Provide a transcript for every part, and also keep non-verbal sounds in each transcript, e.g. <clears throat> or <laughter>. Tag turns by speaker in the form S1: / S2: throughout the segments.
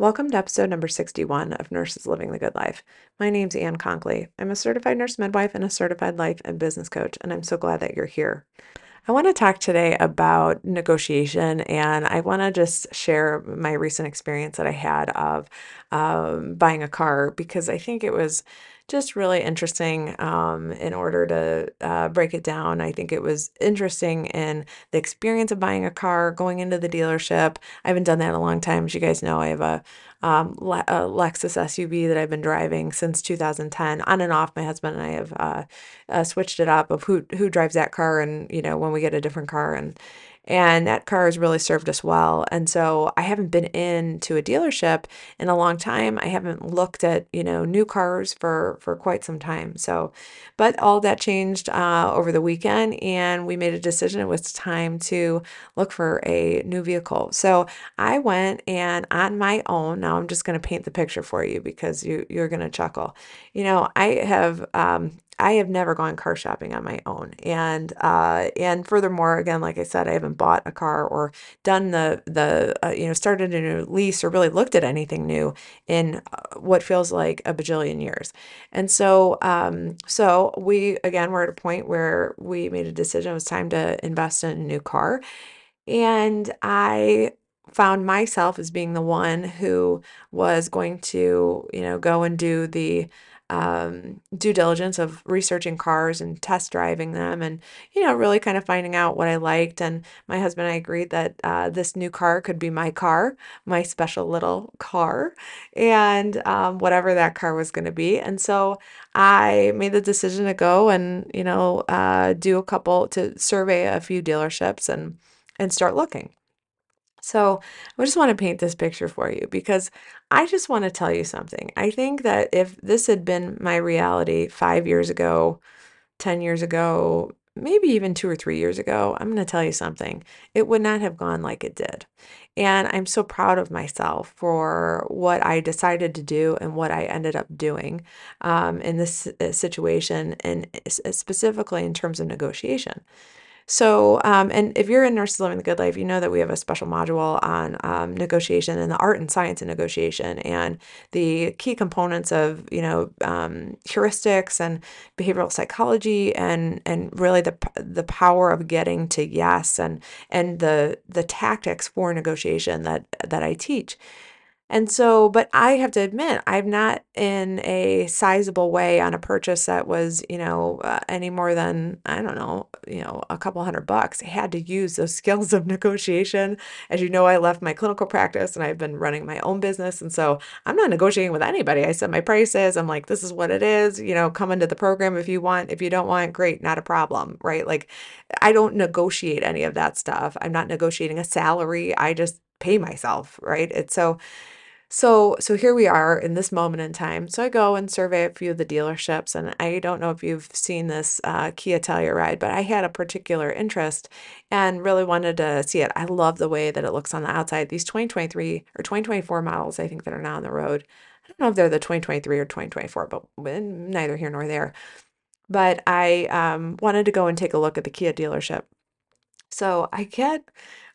S1: Welcome to episode number 61 of Nurses Living the Good Life. My name's Ann Conkley. I'm a certified nurse midwife and a certified life and business coach, and I'm so glad that you're here. I want to talk today about negotiation, and I want to just share my recent experience that I had of um, buying a car because I think it was just really interesting um, in order to uh, break it down. I think it was interesting in the experience of buying a car, going into the dealership. I haven't done that in a long time. As you guys know, I have a, um, Le- a Lexus SUV that I've been driving since 2010, on and off. My husband and I have uh, uh, switched it up of who who drives that car, and you know when we get a different car, and and that car has really served us well. And so I haven't been into a dealership in a long time. I haven't looked at, you know, new cars for for quite some time. So, but all that changed uh, over the weekend, and we made a decision. It was time to look for a new vehicle. So I went and on my own. Now I'm just going to paint the picture for you because you you're going to chuckle. You know, I have um, I have never gone car shopping on my own. And uh, and furthermore, again, like I said, I haven't bought a car or done the the uh, you know started a new lease or really looked at anything new in uh, what feels like a bajillion years. And so um, so we again we're at a point where we made a decision. It was time to invest in a new car, and I found myself as being the one who was going to you know go and do the um, due diligence of researching cars and test driving them and, you know, really kind of finding out what I liked. And my husband and I agreed that uh, this new car could be my car, my special little car, and um, whatever that car was going to be. And so I made the decision to go and, you know, uh, do a couple to survey a few dealerships and and start looking. So I just want to paint this picture for you because I just want to tell you something. I think that if this had been my reality five years ago, 10 years ago, maybe even two or three years ago, I'm going to tell you something. It would not have gone like it did. And I'm so proud of myself for what I decided to do and what I ended up doing um, in this uh, situation, and specifically in terms of negotiation. So, um, and if you're in Nurses Living the Good Life, you know that we have a special module on um, negotiation and the art and science of negotiation and the key components of, you know, um, heuristics and behavioral psychology and and really the the power of getting to yes and and the the tactics for negotiation that that I teach. And so, but I have to admit, I'm not in a sizable way on a purchase that was, you know, uh, any more than, I don't know, you know, a couple hundred bucks. I had to use those <laughs> skills of negotiation. As you know, I left my clinical practice and I've been running my own business. And so I'm not negotiating with anybody. I set my prices. I'm like, this is what it is. You know, come into the program if you want. If you don't want, great, not a problem. Right. Like, I don't negotiate any of that stuff. I'm not negotiating a salary. I just pay myself. Right. It's so, so so here we are in this moment in time. So I go and survey a few of the dealerships, and I don't know if you've seen this uh, Kia Telluride, but I had a particular interest and really wanted to see it. I love the way that it looks on the outside. These 2023 or 2024 models, I think that are now on the road. I don't know if they're the 2023 or 2024, but neither here nor there. But I um, wanted to go and take a look at the Kia dealership. So I get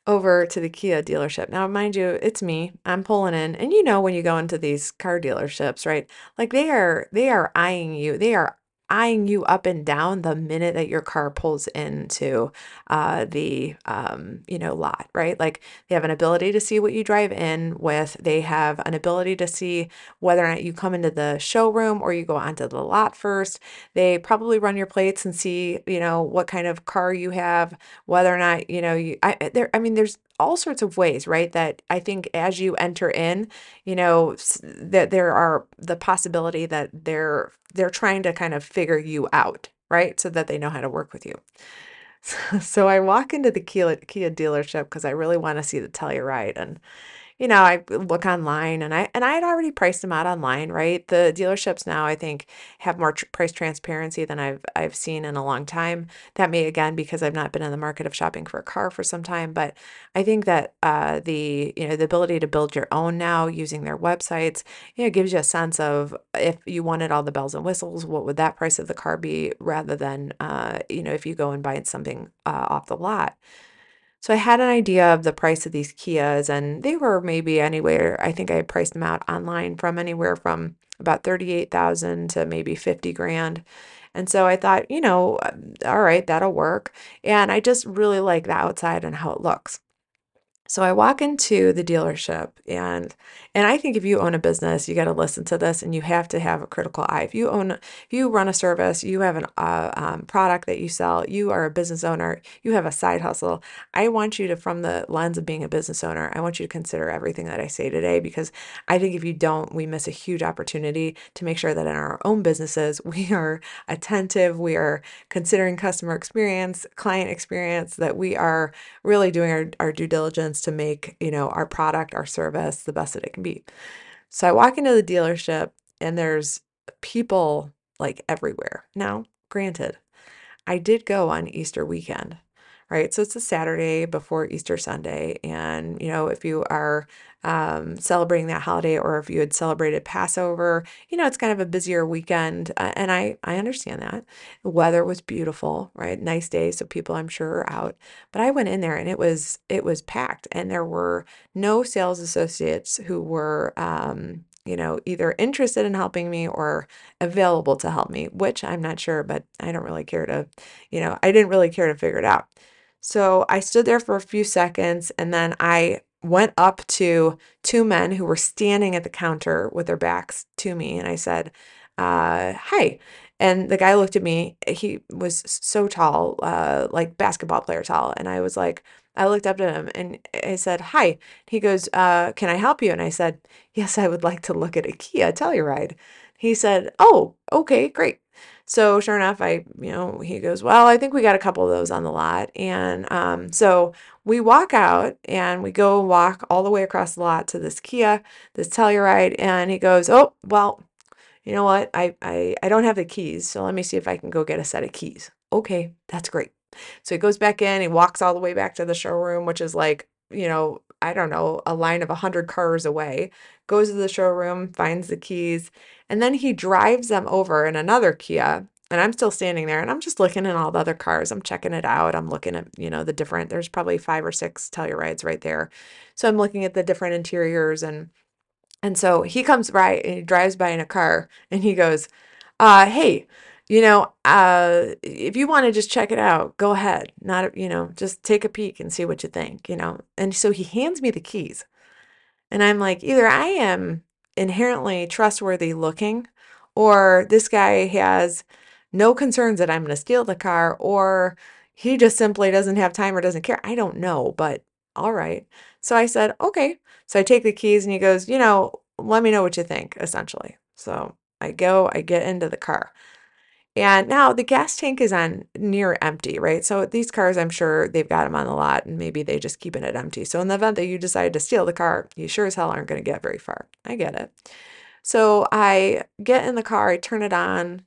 S1: over to the Kia dealership. Now, mind you, it's me. I'm pulling in, and you know when you go into these car dealerships, right? Like they are they are eyeing you. They are eyeing you up and down the minute that your car pulls into uh, the um, you know lot right? Like they have an ability to see what you drive in with they have an ability to see whether or not you come into the showroom or you go onto the lot first. They probably run your plates and see you know what kind of car you have whether or not you know you I there I mean there's all sorts of ways, right? That I think as you enter in, you know, that there are the possibility that they're they're trying to kind of figure you out, right? So that they know how to work with you. <laughs> So I walk into the Kia, Kia dealership because I really want to see the Telluride and you know, I look online and I and I had already priced them out online, right? The dealerships now I think have more tr- price transparency than I've I've seen in a long time. That may again because I've not been in the market of shopping for a car for some time, but I think that uh, the you know the ability to build your own now using their websites, you know, gives you a sense of if you wanted all the bells and whistles, what would that price of the car be rather than uh, you know if you go and buy something uh, off the lot. So I had an idea of the price of these Kias, and they were maybe anywhere, I think I priced them out online from anywhere from about 38,000 to maybe 50 grand. And so I thought, you know, um, all right, that'll work. And I just really like the outside and how it looks. So I walk into the dealership and and I think if you own a business, you got to listen to this and you have to have a critical eye. If you own if you run a service, you have a uh, um, product that you sell, you are a business owner, you have a side hustle. I want you to from the lens of being a business owner, I want you to consider everything that I say today because I think if you don't, we miss a huge opportunity to make sure that in our own businesses, <laughs> we are attentive, we are considering customer experience, client experience, that we are really doing our, our due diligence to make, you know, our product, our service the best that it can be. So I walk into the dealership and there's people like everywhere. Now, granted, I did go on Easter weekend right? So it's a Saturday before Easter Sunday. And, you know, if you are um, celebrating that holiday or if you had celebrated Passover, you know, it's kind of a busier weekend. Uh, and I, I understand that. The weather was beautiful, right? Nice day. So people I'm sure are out. But I went in there and it was, it was packed and there were no sales associates who were, um, you know, either interested in helping me or available to help me, which I'm not sure, but I don't really care to, you know, I didn't really care to figure it out. So I stood there for a few seconds and then I went up to two men who were standing at the counter with their backs to me and I said, uh, Hi. And the guy looked at me. He was so tall, uh, like basketball player tall. And I was like, I looked up at him and I said, Hi. He goes, uh, Can I help you? And I said, Yes, I would like to look at a Kia Telluride. He said, Oh, okay, great. So sure enough, I, you know, he goes, well, I think we got a couple of those on the lot. And um, so we walk out and we go walk all the way across the lot to this Kia, this Telluride. And he goes, oh, well, you know what? I, I, I don't have the keys. So let me see if I can go get a set of keys. Okay, that's great. So he goes back in, he walks all the way back to the showroom, which is like, you know, I don't know, a line of 100 cars away, goes to the showroom, finds the keys, and then he drives them over in another Kia. And I'm still standing there and I'm just looking at all the other cars. I'm checking it out. I'm looking at, you know, the different, there's probably five or six Tellurides right there. So I'm looking at the different interiors and and so he comes by and he drives by in a car and he goes, uh, hey, you know, uh, if you want to just check it out, go ahead. Not, you know, just take a peek and see what you think, you know. And so he hands me the keys. And I'm like, either I am inherently trustworthy looking, or this guy has no concerns that I'm going to steal the car, or he just simply doesn't have time or doesn't care. I don't know, but all right. So I said, okay. So I take the keys and he goes, you know, let me know what you think, essentially. So I go, I get into the car. And now the gas tank is on near empty, right? So these cars, I'm sure they've got them on the lot and maybe they just keeping it empty. So in the event that you decide to steal the car, you sure as hell aren't going to get very far. I get it. So I get in the car, I turn it on,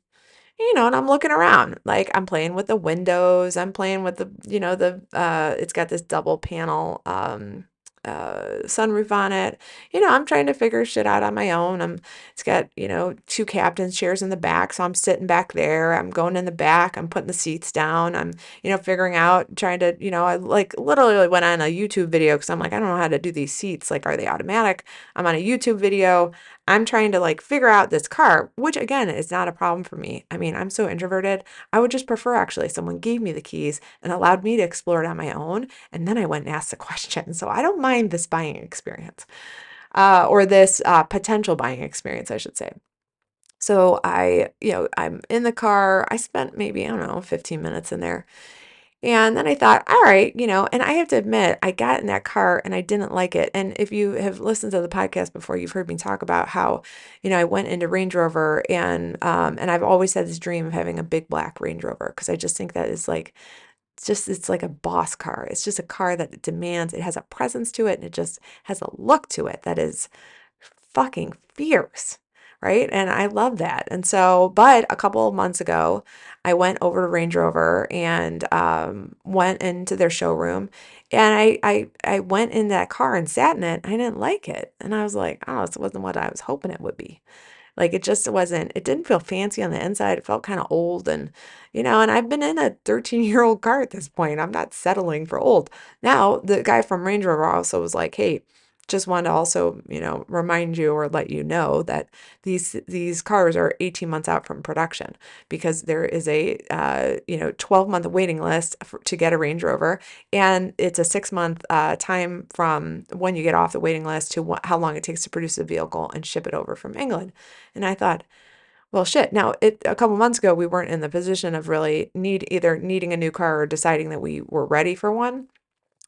S1: you know, and I'm looking around. Like I'm playing with the windows, I'm playing with the, you know, the uh it's got this double panel um uh, sunroof on it. You know, I'm trying to figure shit out on my own. I'm it's got, you know, two captain's chairs in the back, so I'm sitting back there. I'm going in the back. I'm putting the seats down. I'm, you know, figuring out trying to, you know, I like literally went on a YouTube video cuz I'm like, I don't know how to do these seats. Like are they automatic? I'm on a YouTube video. I'm trying to like figure out this car, which again is not a problem for me. I mean, I'm so introverted. I would just prefer actually someone gave me the keys and allowed me to explore it on my own. And then I went and asked the <laughs> question. So I don't mind this buying experience uh, or this uh, potential buying experience, I should say. So I, you know, I'm in the car. I spent maybe, I don't know, 15 minutes in there. And then I thought, all right, you know, and I have to admit, I got in that car and I didn't like it. And if you have listened to the podcast before, you've heard me talk about how, you know, I went into Range Rover and um and I've always had this dream of having a big black Range Rover because I just think that is like it's just it's like a boss car. It's just a car that demands it has a presence to it and it just has a look to it that is fucking fierce right? And I love that. And so, but a couple of months ago, I went over to Range Rover and um, went into their showroom, and I, I I went in that car and sat in it. I didn't like it, and I was like, oh, this wasn't what I was hoping it would be. Like it just wasn't, it didn't feel fancy on the inside. It felt kind of old. And, you know, and I've been in a 13 year old car at this point. I'm not settling for old. Now, the guy from Range Rover also was like, hey, just want to also, you know, remind you or let you know that these these cars are 18 months out from production because there is a uh, you know 12 month waiting list for, to get a Range Rover, and it's a six month uh, time from when you get off the waiting list to wh- how long it takes to produce a vehicle and ship it over from England. And I thought, well, shit. Now, it a couple months ago, we weren't in the position of really need either needing a new car or deciding that we were ready for one.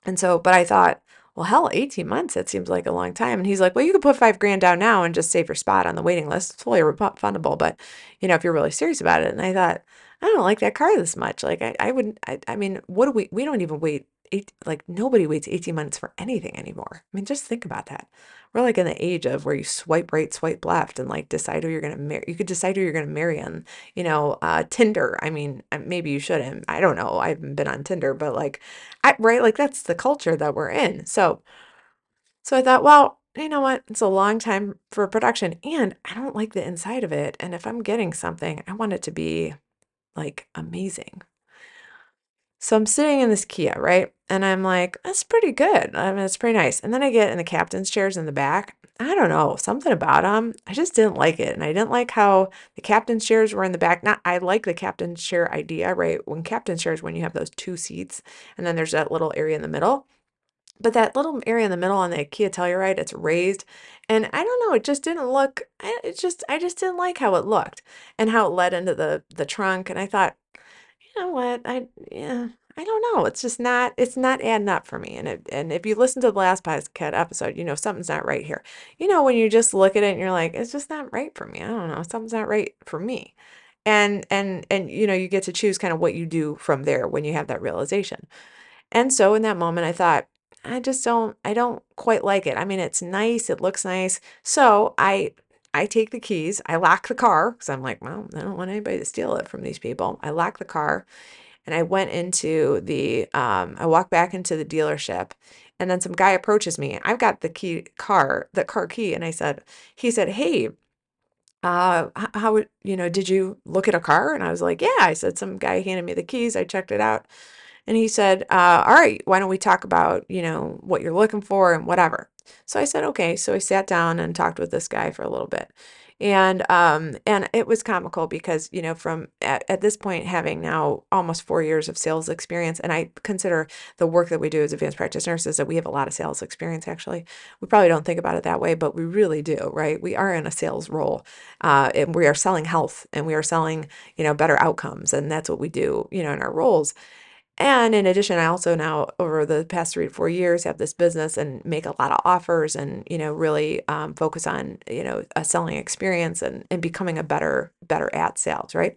S1: And so, but I thought, well, hell, 18 months, it seems like a long time. And he's like, well, you could put five grand down now and just save your spot on the waiting list. It's fully refundable, but you know, if you're really serious about it. And I thought, I don't like that car this much. Like I, I wouldn't, I, I mean, what do we, we don't even wait eight, like nobody waits 18 months for anything anymore. I mean, just think about that. We're like in the age of where you swipe right, swipe left, and like decide who you're gonna marry. You could decide who you're gonna marry on, you know, uh, Tinder. I mean, uh, maybe you shouldn't. I don't know. I haven't been on Tinder, but like, I right, like that's the culture that we're in. So, so I thought, well, you know what? It's a long time for production, and I don't like the inside of it. And if I'm getting something, I want it to be like amazing. So I'm sitting in this Kia, right? And I'm like, that's pretty good. I mean, it's pretty nice. And then I get in the captain's chairs in the back. I don't know, something about them. I just didn't like it. And I didn't like how the captain's chairs were in the back. Not, I like the captain's chair idea, right? When captain's chairs, when you have those two seats and then there's that little area in the middle. But that little area in the middle on the Kia Telluride, it's raised. And I don't know, it just didn't look, it just, I just didn't like how it looked and how it led into the, the trunk. And I thought, know what? I yeah, I don't know. It's just not it's not adding up for me. And it, and if you listen to the last podcast episode, you know something's not right here. You know when you just look at it and you're like, it's just not right for me. I don't know. Something's not right for me. And and and you know you get to choose kind of what you do from there when you have that realization. And so in that moment, I thought, I just don't I don't quite like it. I mean, it's nice, it looks nice. So I I take the keys, I lock the car because I'm like, well, I don't want anybody to steal it from these people. I lock the car and I went into the, um, I walk back into the dealership and then some guy approaches me. I've got the key car, the car key. And I said, he said, Hey, uh, how, would, you know, did you look at a car? And I was like, yeah, I said, some guy handed me the keys. I checked it out. And he said, uh, all right, why don't we talk about, you know, what you're looking for and whatever. So I said, okay. So I sat down and talked with this guy for a little bit. And um and it was comical because, you know, from at, at this point having now almost four years of sales experience, and I consider the work that we do as advanced practice nurses that we have a lot of sales experience actually. We probably don't think about it that way, but we really do, right? We are in a sales role. Uh, and we are selling health and we are selling, you know, better outcomes. And that's what we do, you know, in our roles. And in addition, I also now, over the past three to four years, have this business and make a lot of offers and, you know, really um, focus on, you know, a selling experience and, and becoming a better, better at sales, right?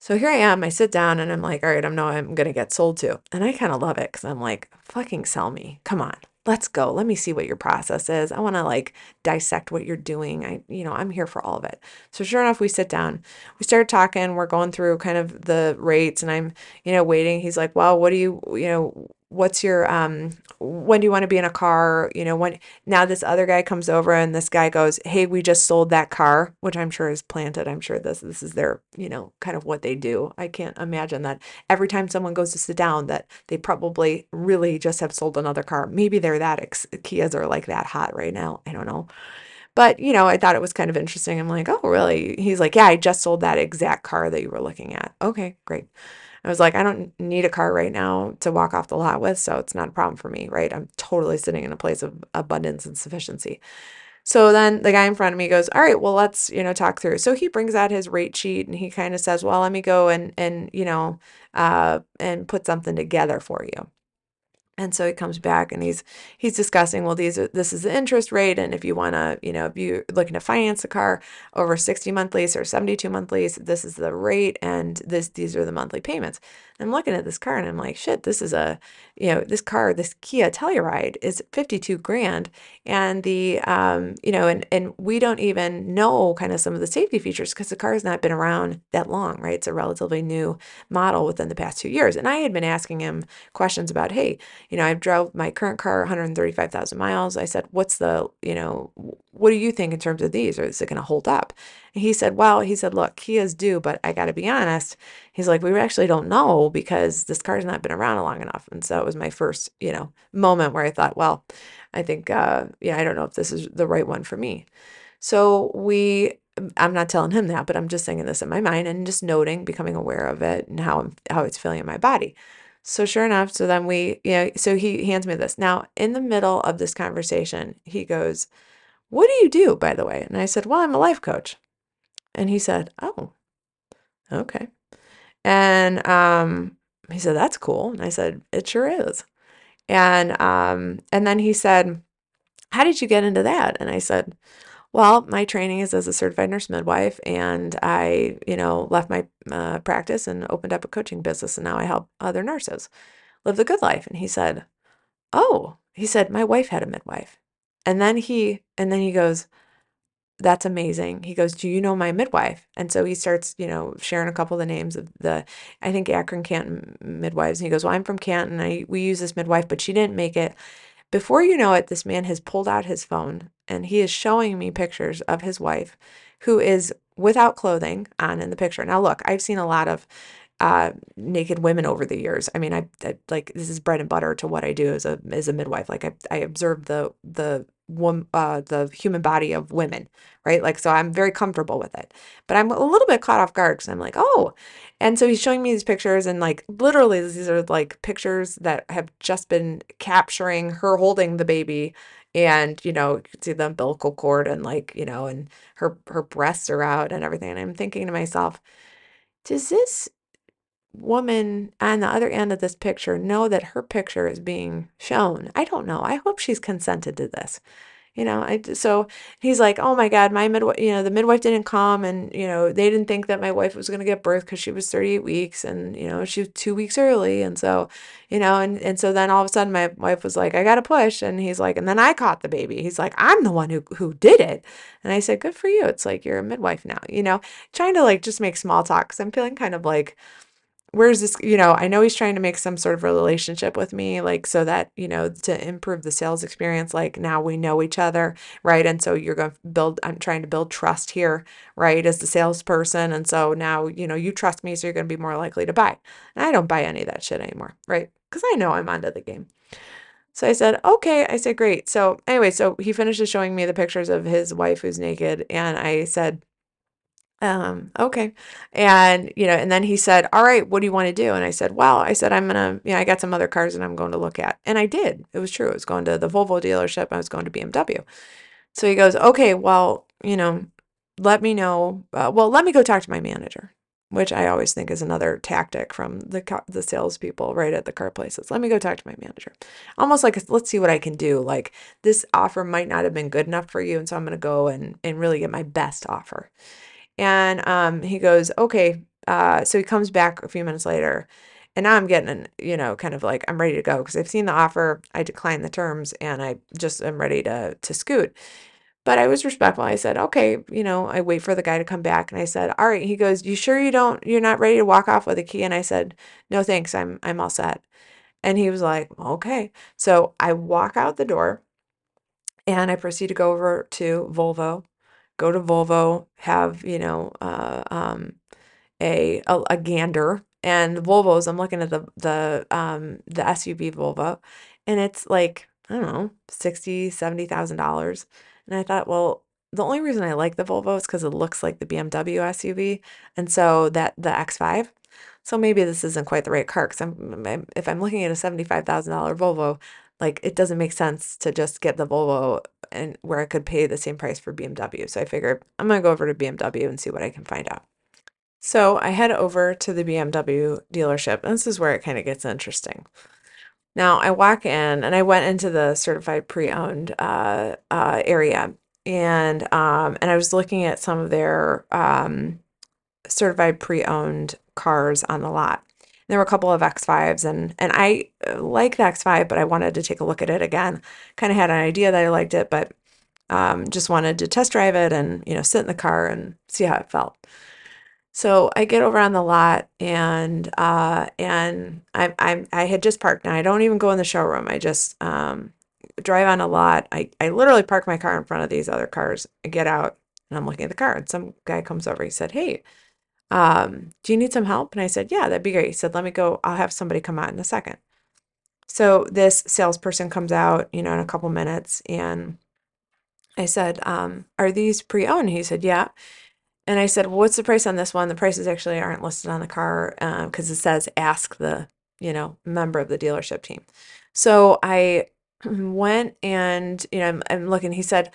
S1: So here I am, I sit down and I'm like, all right, I'm now I'm gonna get sold to. And I kind of love it because I'm like, fucking sell me. Come on let's go. Let me see what your process is. I want to like dissect what you're doing. I, you know, I'm here for all of it. So sure enough, we sit down, we start talking, we're going through kind of the rates and I'm, you know, waiting. He's like, well, what do you, you know, what's your um when do you want to be in a car? You know when now this other guy comes over and this guy goes hey we just sold that car which i'm sure is planted. I'm sure this this is their you know kind of what they do. I can't imagine that every time someone goes to sit down that they probably really just have sold another car. Maybe they're that ex- kias are like that hot right now. I don't know. But you know i thought it was kind of interesting. I'm like oh really? He's like yeah i just sold that exact car that you were looking at. Okay great I was like, I don't need a car right now to walk off the lot with, so it's not a problem for me, right? I'm totally sitting in a place of abundance and sufficiency. So then the guy in front of me goes, "All right, well let's, you know, talk through." So he brings out his rate sheet and he kind of says, "Well, let me go and and, you know, uh and put something together for you." And so he comes back and he's he's discussing, well, these are, this is the interest rate, and if you want to, you know, if you're looking to finance a car over 60 month lease or 72 month lease, this is the rate, and this these are the monthly payments. I'm looking at this car and I'm like, shit, this is a, you know, this car, this Kia Telluride is 52 grand, and the, um, you know, and and we don't even know kind of some of the safety features because the car has not been around that long, right? It's a relatively new model within the past two years, and I had been asking him questions about, hey you know, I've drove my current car 135,000 miles. I said, what's the, you know, what do you think in terms of these? Or is it going to hold up? And he said, well, he said, look, Kias do, but I got to be honest. He's like, we actually don't know because this car's not been around long enough. And so it was my first, you know, moment where I thought, well, I think, uh, yeah, I don't know if this is the right one for me. So we I'm not telling him that, but I'm just saying this in my mind and just noting, becoming aware of it and how I'm, how it's feeling in my body. So sure enough, so then we, you know, so he hands me this. Now, in the middle of this conversation, he goes, "What do you do, by the way?" And I said, "Well, I'm a life coach." And he said, "Oh, okay." And um, he said, "That's cool." And I said, "It sure is." And um, and then he said, "How did you get into that?" And I said, well, my training is as a certified nurse midwife, and I, you know, left my uh, practice and opened up a coaching business, and now I help other nurses live the good life. And he said, "Oh," he said, "My wife had a midwife," and then he, and then he goes, "That's amazing." He goes, "Do you know my midwife?" And so he starts, you know, sharing a couple of the names of the, I think Akron Canton midwives. And he goes, "Well, I'm from Canton. I we use this midwife, but she didn't make it." Before you know it, this man has pulled out his phone and he is showing me pictures of his wife who is without clothing on in the picture. Now, look, I've seen a lot of uh, naked women over the years. I mean, I, I, like this is bread and butter to what I do as a as a midwife. Like I, I observe the the uh, the human body of women, right? Like so, I'm very comfortable with it. But I'm a little bit caught off guard because I'm like, oh, and so he's showing me these pictures, and like literally, these are like pictures that have just been capturing her holding the baby and you know you can see the umbilical cord and like you know and her her breasts are out and everything and i'm thinking to myself does this woman on the other end of this picture know that her picture is being shown. I don't know. I hope she's consented to this. You know i so he's like oh my god my midwife you know the midwife didn't come and you know they didn't think that my wife was going to get birth because she was 38 weeks and you know she was two weeks early. And so you know and and so then all of a sudden my wife was like i gotta push. And he's like and then i caught the baby. He's like i'm the one who who did it. And i said good for you. It's like you're a midwife now. You know trying to like just make small talk because i'm feeling kind of like where's this you know i know he's trying to make some sort of relationship with me like so that you know to improve the sales experience like now we know each other right and so you're going to build i'm trying to build trust here right as the salesperson and so now you know you trust me so you're going to be more likely to buy and i don't buy any of that shit anymore right because i know i'm onto the game so I said, okay. I said, great. So anyway, so he finishes showing me the pictures of his wife who's naked. And I said, um, okay. And, you know, and then he said, All right, what do you want to do? And I said, Well, I said, I'm going to, you know, I got some other cars that I'm going to look at. And I did. It was true. I was going to the Volvo dealership. I was going to BMW. So he goes, Okay, well, you know, let me know. Uh, well, let me go talk to my manager, which I always think is another tactic from the the salespeople right at the car places. Let me go talk to my manager. Almost like, let's see what I can do. Like this offer might not have been good enough for you. And so I'm going to go and, and really get my best offer. And um, he goes, okay. Uh, so he comes back a few minutes later. And now I'm getting, you know, kind of like I'm ready to go because I've seen the offer. I declined the terms and I just am ready to to scoot. But I was respectful. I said, okay, you know, I wait for the guy to come back. And I said, all right. He goes, you sure you don't, you're not ready to walk off with a key? And I said, no, thanks. I'm, I'm all set. And he was like, okay. So I walk out the door and I proceed to go over to Volvo go to Volvo, have, you know, uh, um, a, a, a gander. And Volvos, I'm looking at the the um the SUV Volvo, and it's like, I don't know, sixty, seventy thousand dollars. And I thought, well, the only reason I like the Volvo is because it looks like the BMW SUV. And so that the X5. So maybe this isn't quite the right car because I'm, if I'm looking at a $75,000 Volvo, like it doesn't make sense to just get the Volvo and where I could pay the same price for BMW. So I figured I'm to go over to BMW and see what I can find out. So I head over to the BMW dealership, and this is where it kind of gets interesting. Now I walk in, and I went into the certified pre-owned uh, uh, area, and um, and I was looking at some of their um, certified pre-owned cars on the lot. There were a couple of X5s and and I uh, like the X5, but I wanted to take a look at it again. Kind of had an idea that I liked it, but um, just wanted to test drive it and you know sit in the car and see how it felt. So I get over on the lot and uh, and I I I had just parked. and I don't even go in the showroom. I just um, drive on a lot. I, I literally park my car in front of these other cars. I get out and I'm looking at the car and some guy comes over. He said, Hey, um, do you need some help? And I said, Yeah, that'd be great. He said, Let me go. I'll have somebody come out in a second. So this salesperson comes out, you know, in a couple minutes and I said, um, Are these pre owned? He said, Yeah. And I said, well, what's the price on this one? The prices actually aren't listed on the car because uh, it says ask the, you know, member of the dealership team. So I <clears throat> went and, you know, I'm, I'm looking, he said,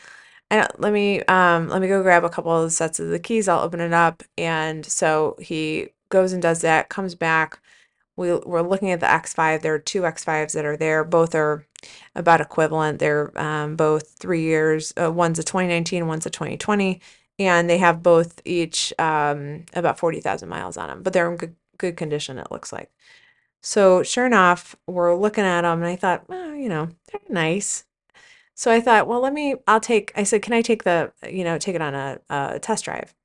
S1: let me, um, let me go grab a couple of sets of the keys. I'll open it up. And so he goes and does that, comes back. We, we're looking at the X5. There are two X5s that are there. Both are about equivalent. They're um, both three years. Uh, one's a 2019, one's a 2020 and they have both each um, about 40,000 miles on them, but they're in good, good condition, it looks like. So sure enough, we're looking at them, and I thought, well, you know, they're nice. So I thought, well, let me, I'll take, I said, can I take the, you know, take it on a, a test drive?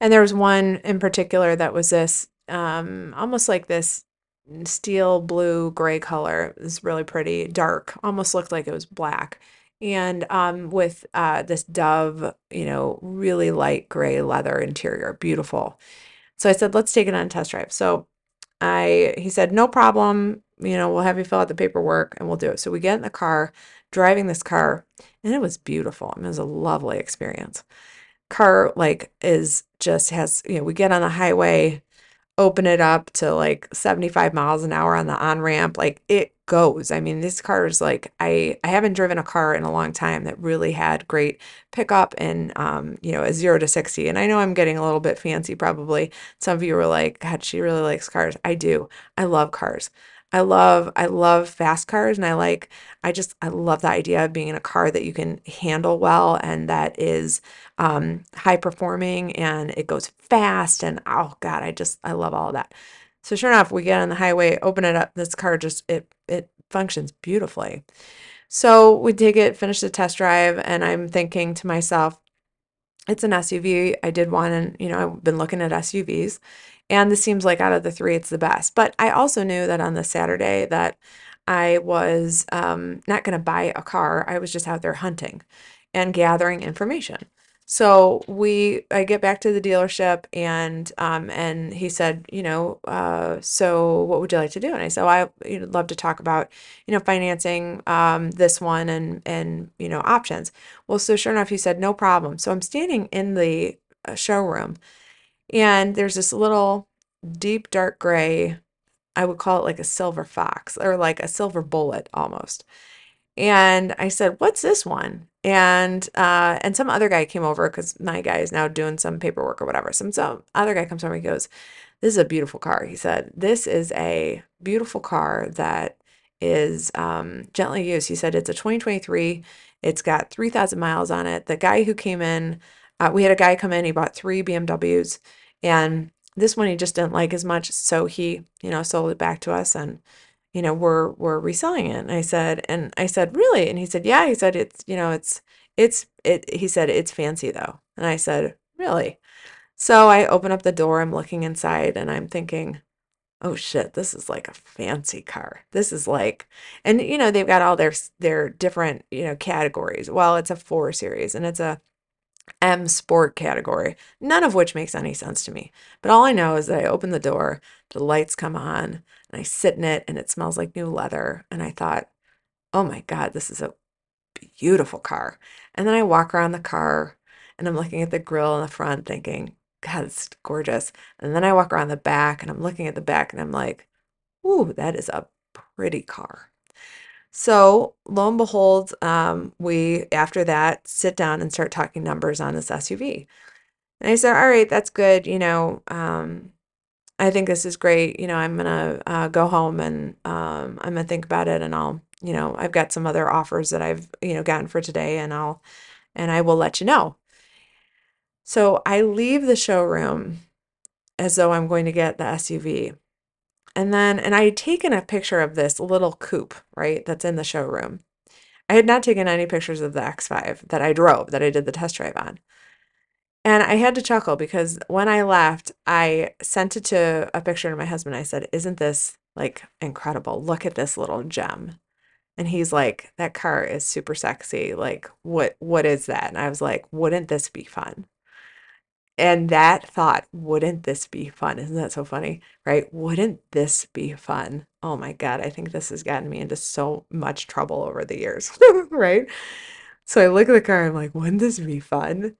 S1: And there was one in particular that was this, um, almost like this steel blue gray color. It was really pretty, dark, almost looked like it was black and um, with uh, this dove, you know, really light gray leather interior, beautiful. So I said, let's take it on a test drive. So I, he said, no problem. You know, we'll have you fill out the paperwork and we'll do it. So we get in the car, driving this car, and it was beautiful. I mean, it was a lovely experience. Car like is just has, you know, we get on the highway open it up to like 75 miles an hour on the on ramp like it goes. I mean this car is like i i haven't driven a car in a long time that really had great pickup and um you know a 0 to 60 and i know i'm getting a little bit fancy probably. Some of you were like god she really likes cars. I do. I love cars I love I love fast cars and I like I just I love the idea of being in a car that you can handle well and that is um, high performing and it goes fast and oh god I just I love all that. So sure enough, we get on the highway, open it up. This car just it it functions beautifully. So we take it, finish the test drive, and I'm thinking to myself, it's an SUV. I did one, and you know I've been looking at SUVs, and this seems like out of the three, it's the best. But I also knew that on the Saturday that I was um, not going to buy a car. I was just out there hunting and gathering information. So we, I get back to the dealership and um, and he said, you know, uh, so what would you like to do? And I said, well, I you know, love to talk about, you know, financing um, this one and and you know options. Well, so sure enough, he said, no problem. So I'm standing in the uh, showroom and there's this little deep dark gray, I would call it like a silver fox or like a silver bullet almost. And I said, "What's this one?" And uh, and some other guy came over because my guy is now doing some paperwork or whatever. Some some other guy comes over. and He goes, "This is a beautiful car." He said, "This is a beautiful car that is um, gently used." He said, "It's a 2023. It's got 3,000 miles on it." The guy who came in, uh, we had a guy come in. He bought three BMWs. And this one he just didn't like as much, so he, you know, sold it back to us and you know, we're we're reselling it. And I said, and I said, really? And he said, yeah. He said, it's, you know, it's it's it he said, it's fancy though. And I said, really? So I open up the door, I'm looking inside and I'm thinking, oh shit, this is like a fancy car. This is like, and you know, they've got all their their different, you know, categories. Well, it's a four series and it's a M sport category, none of which makes any sense to me. But all I know is that I open the door, the lights come on, and I sit in it, and it smells like new leather. And I thought, oh my God, this is a beautiful car. And then I walk around the car and I'm looking at the grill in the front thinking, God, it's gorgeous. And then I walk around the back and I'm looking at the back and I'm like, ooh, that is a pretty car. So lo and behold, um, we after that sit down and start talking numbers on this SUV. And I said, all right, that's good. You know, um, I think this is great. You know, I'm gonna uh, go home and um, I'm gonna think about it, and I'll, you know, I've got some other offers that I've, you know, gotten for today, and I'll, and I will let you know. So I leave the showroom as though I'm going to get the SUV. And then, and I had taken a picture of this little coupe, right, that's in the showroom. I had not taken any pictures of the X5 that I drove, that I did the test drive on. And I had to chuckle because when I left, I sent it to a picture to my husband. I said, Isn't this like incredible? Look at this little gem. And he's like, "That car is super sexy. Like, what what is that?" And I was like, "Wouldn't this be fun?" And that thought, "Wouldn't this be fun?" Isn't that so funny? Right? "Wouldn't this be fun?" Oh my God, I think this has gotten me into so much trouble over the years, <laughs> right? So I look at the car, I'm like, "Wouldn't this be fun?"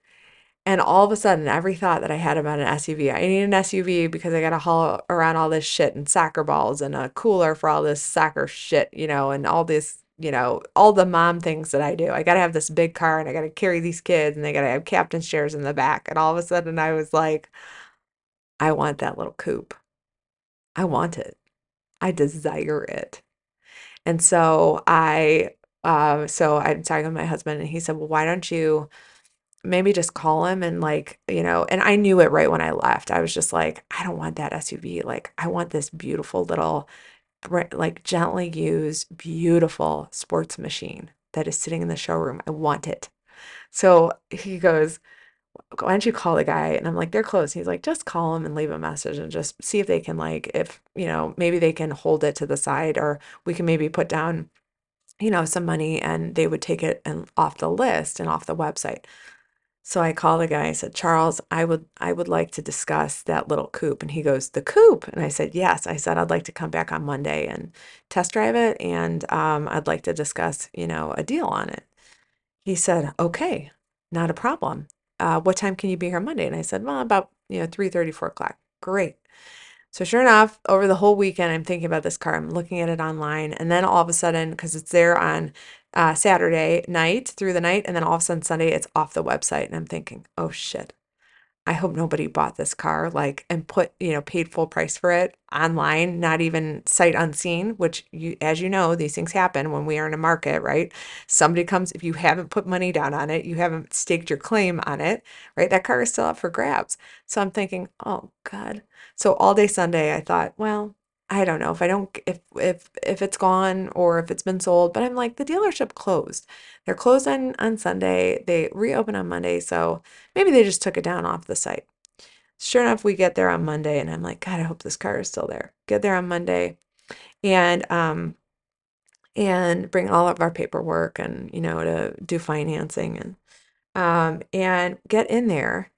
S1: And all of a sudden, every thought that I had about an SUV, I need an SUV because I got to haul around all this shit and soccer balls and a cooler for all this soccer shit, you know, and all this, you know, all the mom things that I do. I got to have this big car and I got to carry these kids and they got to have captain's chairs in the back. And all of a sudden, I was like, I want that little coupe. I want it. I desire it. And so I, uh, so I'm talking with my husband and he said, well, why don't you maybe just call him and like, you know, and I knew it right when I left. I was just like, I don't want that SUV. Like, I want this beautiful little, like gently used, beautiful sports machine that is sitting in the showroom. I want it. So he goes, why don't you call the guy? And I'm like, they're close. He's like, just call him and leave a message and just see if they can like, if, you know, maybe they can hold it to the side or we can maybe put down, you know, some money and they would take it and off the list and off the website. So I called the guy. I said, Charles, I would I would like to discuss that little coupe. And he goes, the coupe. And I said, yes. I said, I'd like to come back on Monday and test drive it, and um, I'd like to discuss, you know, a deal on it. He said, okay, not a problem. Uh, what time can you be here Monday? And I said, well, about you know three thirty, four o'clock. Great. So sure enough, over the whole weekend, I'm thinking about this car. I'm looking at it online, and then all of a sudden, because it's there on uh, Saturday night through the night, and then all of a sudden Sunday, it's off the website, and I'm thinking, oh shit. I hope nobody bought this car, like, and put, you know, paid full price for it online, not even sight unseen, which you, as you know, these things happen when we are in a market, right? Somebody comes, if you haven't put money down on it, you haven't staked your claim on it, right? That car is still up for grabs. So I'm thinking, oh God. So all day Sunday, I thought, well, I don't know if I don't if if if it's gone or if it's been sold, but I'm like the dealership closed. They're closed on on Sunday. They reopen on Monday, so maybe they just took it down off the site. Sure enough, we get there on Monday and I'm like, God, I hope this car is still there. Get there on Monday and um and bring all of our paperwork and you know to do financing and um and get in there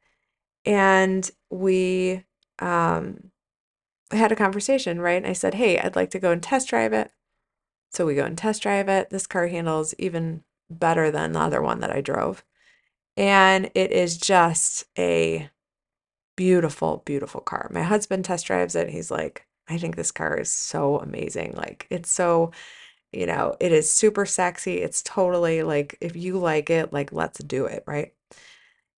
S1: and we um I had a conversation, right? And I said, Hey, I'd like to go and test drive it. So we go and test drive it. This car handles even better than the other one that I drove. And it is just a beautiful, beautiful car. My husband test drives it. He's like, I think this car is so amazing. Like, it's so, you know, it is super sexy. It's totally like, if you like it, like, let's do it, right?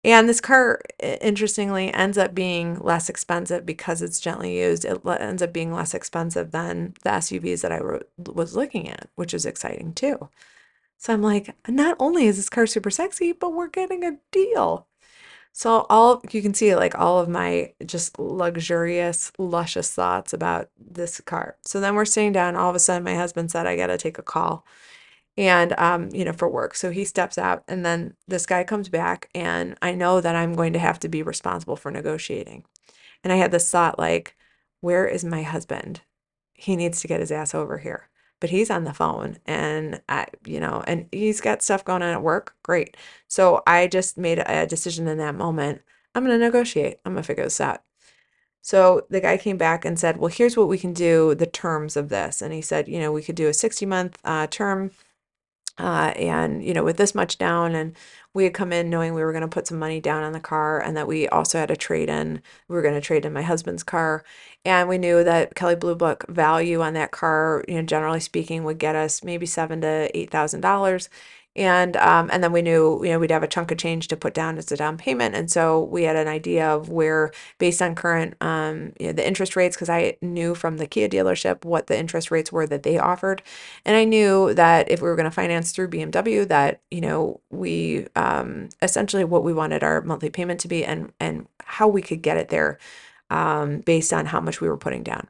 S1: And this car, interestingly, ends up being less expensive because it's gently used. It ends up being less expensive than the SUVs that I was looking at, which is exciting too. So I'm like, not only is this car super sexy, but we're getting a deal. So all you can see like all of my just luxurious, luscious thoughts about this car. So then we're sitting down. All of a sudden, my husband said, I got to take a call and um, you know, for work. So he steps out and then this guy comes back and I know that I'm going to have to be responsible for negotiating. And I had this thought like, where is my husband? He needs to get his ass over here. But he's on the phone and I, you know, and he's got stuff going on at work. Great. So I just made a decision in that moment. I'm going to negotiate. I'm going to figure this out. So the guy came back and said, Well, here's what we can do, the terms of this. And he said, You know, we could do a 60 month uh, term uh, and you know with this much down and we had come in knowing we were going to put some money down on the car and that we also had a trade in we were going to trade in my husband's car. And we knew that kelley blue book value on that car you know generally speaking would get us maybe seven to eight thousand dollars and um, and then we knew you know we'd have a chunk of change to put down as a down payment. And so we had an idea of where based on current um, you know, the interest rates because i knew from the kia dealership what the interest rates were that they offered. And i knew that if we were going to finance through bmw that you know we um, essentially what we wanted our monthly payment to be and and how we could get it there um, based on how much we were putting down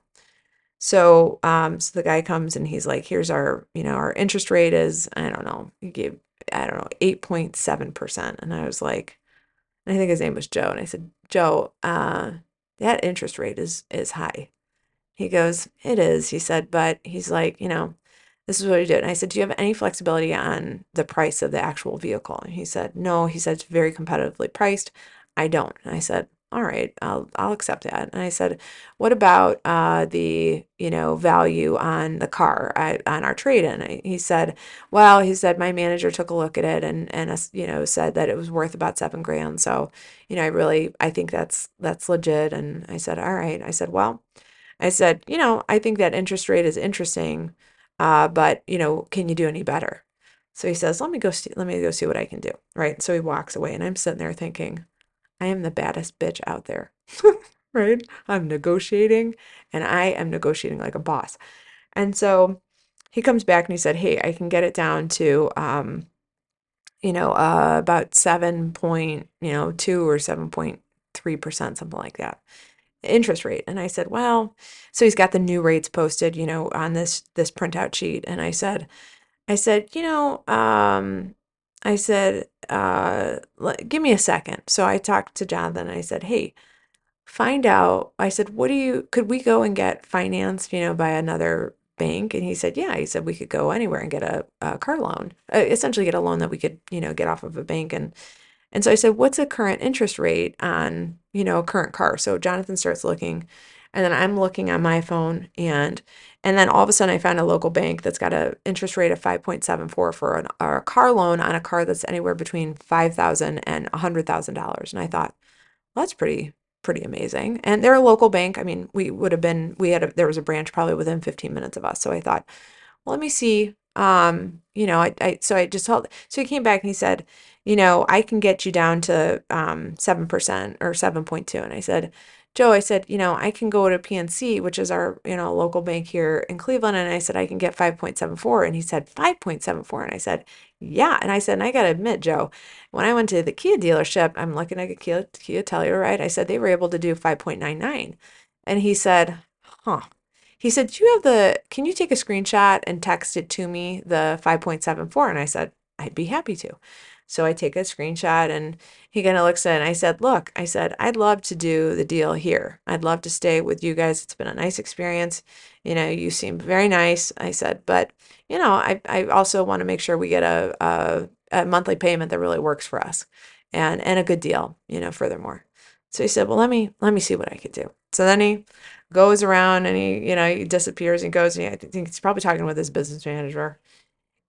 S1: so, um, so the guy comes and he's like, here's our, you know, our interest rate is, I don't know, he gave, I don't know, 8.7%. And I was like, I think his name was Joe. And I said, Joe, uh, that interest rate is, is high. He goes, it is. He said, but he's like, you know, this is what he did. And I said, Do you have any flexibility on the price of the actual vehicle? And he said, No. He said, It's very competitively priced. I don't. And I said, all right, I'll I'll accept that. And I said, what about uh, the you know value on the car on our trade-in? He said, well, he said my manager took a look at it and and you know said that it was worth about seven grand. So you know I really I think that's that's legit. And I said, all right. I said, well, I said, you know I think that interest rate is interesting, uh, but you know can you do any better? So he says, let me go see let me go see what I can do. Right. So he walks away, and I'm sitting there thinking I am the baddest bitch out there, <laughs> right? I'm negotiating and I am negotiating like a boss. And so he comes back and he said, Hey, I can get it down to, um, you know, uh, about 7 point, you know, 2 or 7.3%, something like that interest rate. And I said, well, so he's got the new rates posted, you know, on this, this printout sheet. And I said, I said, you know, um, I said, uh, give me a second. So I talked to Jonathan and I said, hey, find out. I said, what do you, could we go and get financed, you know, by another bank? And he said, yeah. He said, we could go anywhere and get a, a car loan, uh, essentially get a loan that we could, you know, get off of a bank. And, and so I said, what's the current interest rate on, you know, a current car? So Jonathan starts looking and then I'm looking on my phone and and then all of a sudden I found a local bank that's got an interest rate of 5.74 for an, a car loan on a car that's anywhere between 5,000 and $100,000. And I thought, well, that's pretty pretty amazing. And they're a local bank. I mean, we would have been we had a, there was a branch probably within 15 minutes of us. So I thought, well, let me see um, you know, I, I so I just told so he came back and he said, you know, I can get you down to um 7% or 7.2 and I said, Joe, I said, you know, I can go to PNC, which is our, you know, local bank here in Cleveland. And I said, I can get 5.74. And he said, 5.74. And I said, yeah. And I said, and I got to admit, Joe, when I went to the Kia dealership, I'm looking at a Kia, Kia Telluride. I said, they were able to do 5.99. And he said, huh. He said, do you have the, can you take a screenshot and text it to me, the 5.74? And I said, I'd be happy to. So I take a screenshot and he kind of looks at it and I said, Look, I said, I'd love to do the deal here. I'd love to stay with you guys. It's been a nice experience. You know, you seem very nice. I said, but you know, I, I also want to make sure we get a, a, a monthly payment that really works for us and and a good deal, you know, furthermore. So he said, Well, let me let me see what I could do. So then he goes around and he, you know, he disappears and goes and he, I think he's probably talking with his business manager.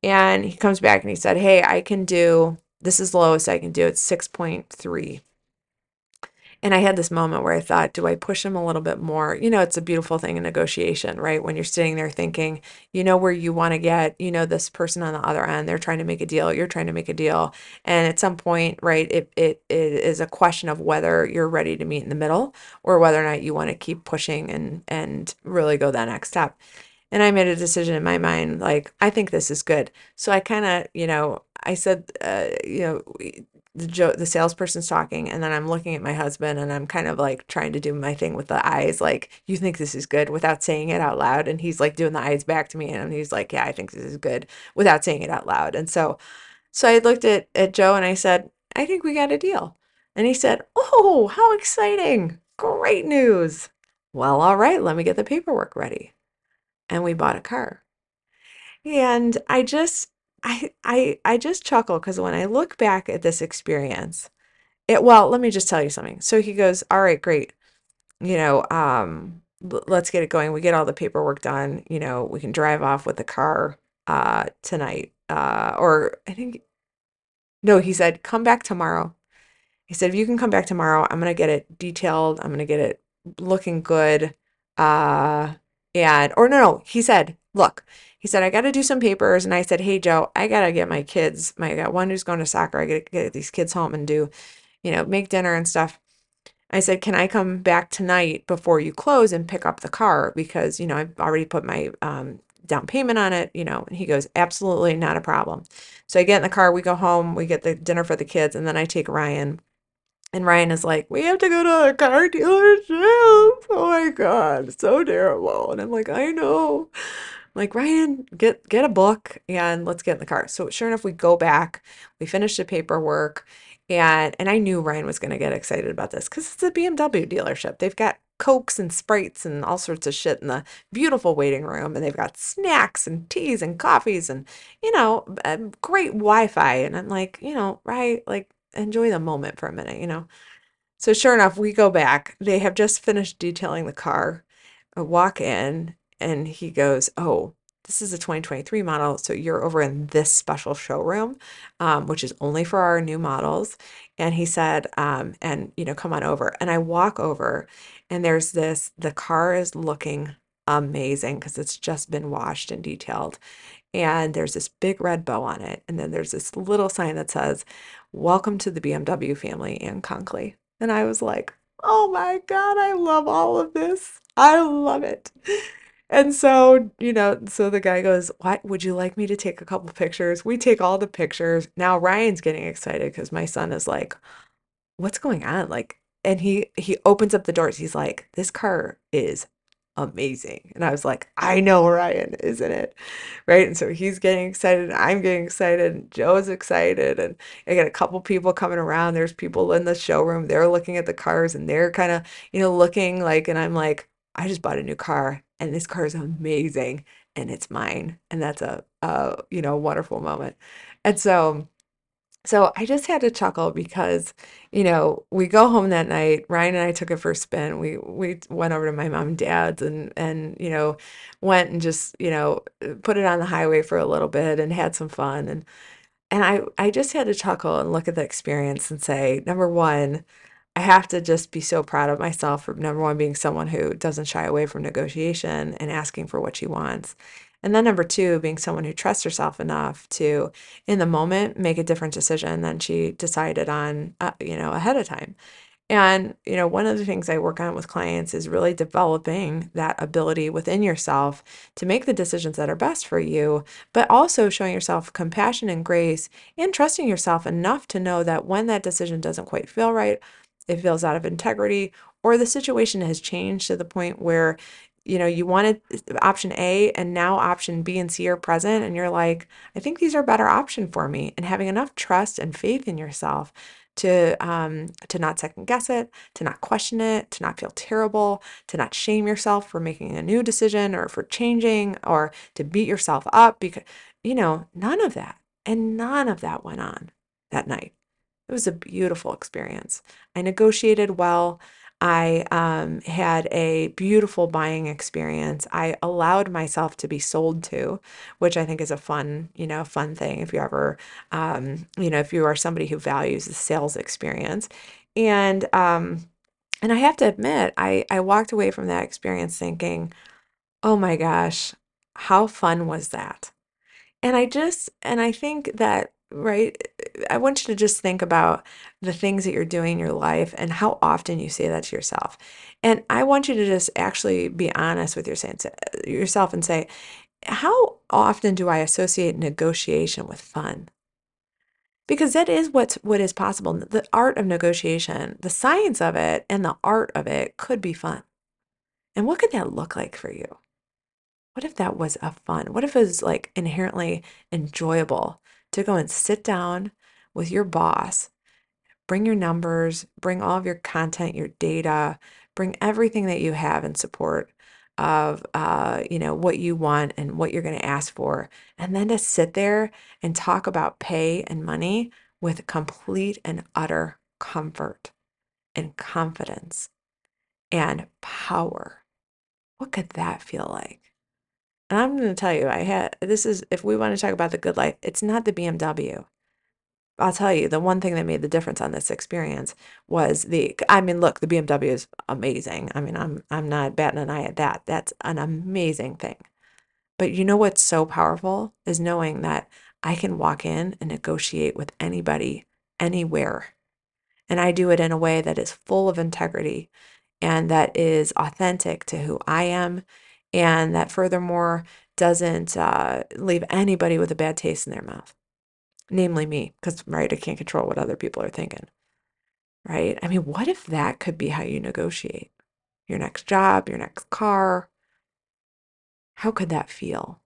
S1: And he comes back and he said, Hey, I can do this is the lowest I can do. It's 6.3. And I had this moment where I thought, do I push him a little bit more? You know, it's a beautiful thing in negotiation, right? When you're sitting there thinking, you know where you want to get, you know, this person on the other end, they're trying to make a deal, you're trying to make a deal. And at some point, right, it, it, it is a question of whether you're ready to meet in the middle or whether or not you want to keep pushing and and really go that next step. And I made a decision in my mind, like, I think this is good. So I kind of, you know, I said, uh, you know, the jo- the salesperson's talking, and then I'm looking at my husband, and I'm kind of like trying to do my thing with the eyes, like, you think this is good without saying it out loud. And he's like doing the eyes back to me, and he's like, yeah, I think this is good without saying it out loud. And so, so I looked at, at Joe and I said, I think we got a deal. And he said, Oh, how exciting! Great news. Well, all right, let me get the paperwork ready and we bought a car. And I just I I I just chuckle because when I look back at this experience, it well, let me just tell you something. So he goes, "All right, great. You know, um let's get it going. We get all the paperwork done, you know, we can drive off with the car uh tonight." Uh or I think no, he said, "Come back tomorrow." He said, "If you can come back tomorrow, I'm to get it detailed. I'm to get it looking good. Uh and, or no, no, he said, look, he said, I got to do some papers. And I said, hey, Joe, I got to get my kids, my, I got one who's going to soccer. I got to get these kids home and do, you know, make dinner and stuff. I said, can I come back tonight before you close and pick up the car? Because, you know, I've already put my um, down payment on it, you know. And he goes, absolutely not a problem. So I get in the car, we go home, we get the dinner for the kids, and then I take Ryan and Ryan is like, we have to go to a car dealership. Oh my God, so terrible. And I'm like, I know. Like, Ryan, get get a book and let's get in the car. So sure enough, we go back, we finish the paperwork, and and I knew Ryan was gonna get excited about this because it's a BMW dealership. They've got cokes and sprites and all sorts of shit in the beautiful waiting room and they've got snacks and teas and coffees and you know great wi-fi and i'm like you know right like enjoy the moment for a minute you know so sure enough we go back they have just finished detailing the car I walk in and he goes oh this is a 2023 model so you're over in this special showroom um, which is only for our new models. And he said um, and you know come on over. And i walk over and there's this the car is looking amazing because it's just been washed and detailed and there's this big red bow on it and then there's this little sign that says welcome to the bmw family Anne Conkley and i was like oh my god i love all of this. I love it and so, you know, so the guy goes, What would you like me to take a couple pictures? We take all the pictures. Now Ryan's getting excited because my son is like, What's going on? Like, and he he opens up the doors. He's like, This car is amazing. And I was like, I know Ryan, isn't it? Right. And so he's getting excited. I'm getting excited. And Joe's excited. And I get a couple people coming around. There's people in the showroom. They're looking at the cars and they're kind of, you know, looking like, and I'm like, I just bought a new car and this car is amazing and it's mine. And that's a, a you know, wonderful moment. And so, so I just had to chuckle because, you know, we go home that night. Ryan and I took it for a spin. We we went over to my mom and dad's and and you know, went and just, you know, put it on the highway for a little bit and had some fun and and I I just had to chuckle and look at the experience and say, number one, I have to just be so proud of myself for number one, being someone who doesn't shy away from negotiation and asking for what she wants. And then number two, being someone who trusts herself enough to, in the moment, make a different decision than she decided on, uh, you know, ahead of time. And, you know, one of the things I work on with clients is really developing that ability within yourself to make the decisions that are best for you, but also showing yourself compassion and grace and trusting yourself enough to know that when that decision doesn't quite feel right, it feels out of integrity, or the situation has changed to the point where you know you wanted option A and now option B and C are present and you're like I think these are a better option for me and having enough trust and faith in yourself to um to not second guess it to not question it to not feel terrible to not shame yourself for making a new decision or for changing or to beat yourself up because you know none of that and none of that went on that night it was a beautiful experience. I negotiated well. I um, had a beautiful buying experience. I allowed myself to be sold to, which I think is a fun, you know, fun thing if you ever, um, you know, if you are somebody who values the sales experience. And um, and I have to admit, I I walked away from that experience thinking, oh my gosh, how fun was that? And I just, and I think that right? I want you to just think about the things that you're doing in your life and how often you say that to yourself. And I want you to just actually be honest with your, yourself and say, how often do I associate negotiation with fun? Because that is what's what is possible. The art of negotiation, the science of it and the art of it could be fun. And what could that look like for you? What if that was a fun? What if it was like inherently enjoyable to go and sit down with your boss, bring your numbers, bring all of your content, your data, bring everything that you have in support of uh, you know what you want and what you're going to ask for and then to sit there and talk about pay and money with complete and utter comfort and confidence and power. What could that feel like and I'm going to tell you, I had this is if we want to talk about the good life, it's not the BMW. I'll tell you, the one thing that made the difference on this experience was the I mean, look, the BMW is amazing. I mean, I'm I'm not batting an eye at that. That's an amazing thing. But you know what's so powerful is knowing that I can walk in and negotiate with anybody anywhere. And I do it in a way that is full of integrity and that is authentic to who I am and that furthermore doesn't uh, leave anybody with a bad taste in their mouth, namely me, because, right, I can't control what other people are thinking, right? I mean, what if that could be how you negotiate your next job, your next car? How could that feel?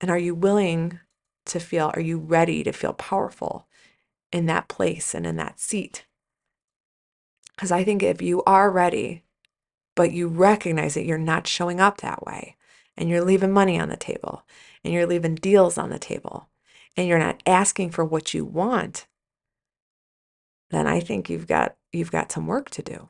S1: And are you willing to feel, are you ready to feel powerful in that place and in that seat? Because I think if you are ready but you recognize that you're not showing up that way and you're leaving money on the table and you're leaving deals on the table and you're not asking for what you want, then I think you've got you've got some work to do.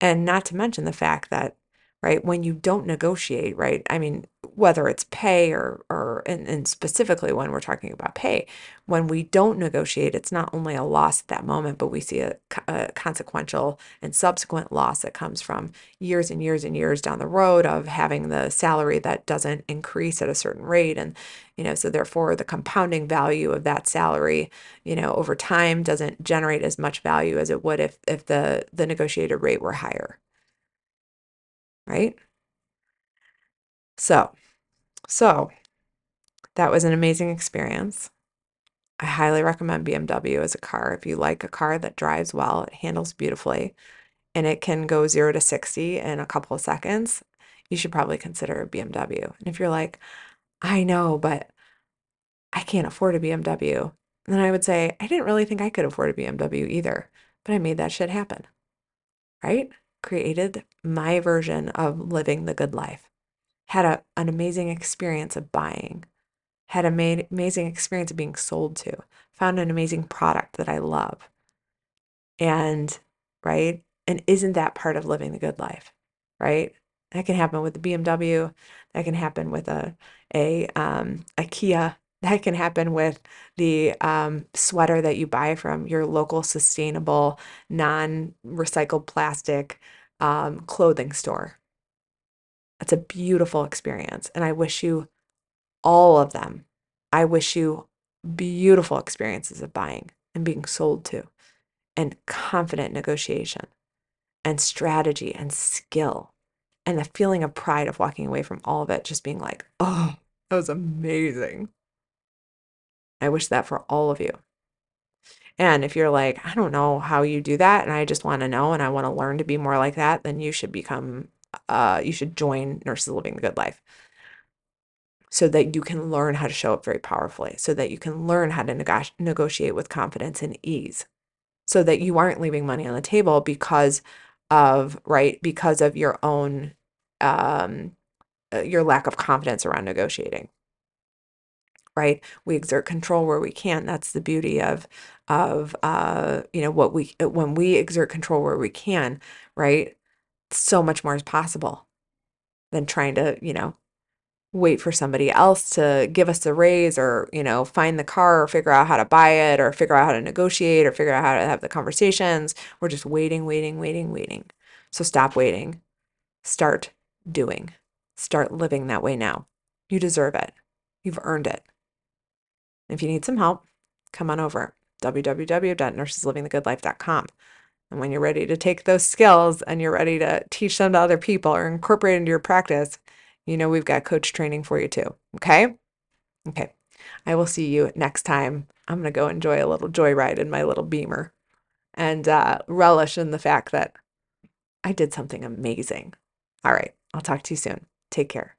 S1: And not to mention the fact that right? When you don't negotiate, right? I mean, whether it's pay or, or and, and specifically when we're talking about pay, when we don't negotiate, it's not only a loss at that moment, but we see a, a consequential and subsequent loss that comes from years and years and years down the road of having the salary that doesn't increase at a certain rate. And, you know, so therefore the compounding value of that salary, you know, over time doesn't generate as much value as it would if, if the, the negotiated rate were higher right? So, so that was an amazing experience. I highly recommend BMW as a car. If you like a car that drives well, it handles beautifully, and it can go 0 to 60 in a couple of seconds, you should probably consider a BMW. And if you're like, "I know, but I can't afford a BMW," then I would say, "I didn't really think I could afford a BMW either, but I made that shit happen." Right? created my version of living the good life. Had a, an amazing experience of buying, had an amazing experience of being sold to, found an amazing product that I love. And, right? And isn't that part of living the good life? Right? That can happen with the BMW. That can happen with a a um, a Kia that can happen with the um, sweater that you buy from your local sustainable, non recycled plastic um, clothing store. It's a beautiful experience. And I wish you all of them. I wish you beautiful experiences of buying and being sold to, and confident negotiation, and strategy and skill, and the feeling of pride of walking away from all of it, just being like, oh, that was amazing. I wish that for all of you. And if you're like, I don't know how you do that, and I just want to know and I want to learn to be more like that, then you should become, uh, you should join Nurses Living the Good Life so that you can learn how to show up very powerfully, so that you can learn how to neg- negotiate with confidence and ease, so that you aren't leaving money on the table because of, right, because of your own, um, uh, your lack of confidence around negotiating right? We exert control where we can. That's the beauty of of uh, you know what we when we exert control where we can, right? So much more is possible than trying to you know wait for somebody else to give us a raise or you know find the car or figure out how to buy it or figure out how to negotiate or figure out how to have the conversations. We're just waiting waiting waiting waiting. So stop waiting. Start doing. Start living that way now. You deserve it. You've earned it. If you need some help, come on over. www.nurseslivingthegoodlife.com. And when you're ready to take those skills and you're ready to teach them to other people or incorporate into your practice, you know we've got coach training for you too. Okay? Okay. I will see you next time. I'm going to go enjoy a little joyride in my little beamer and uh, relish in the fact that I did something amazing. All right. I'll talk to you soon. Take care.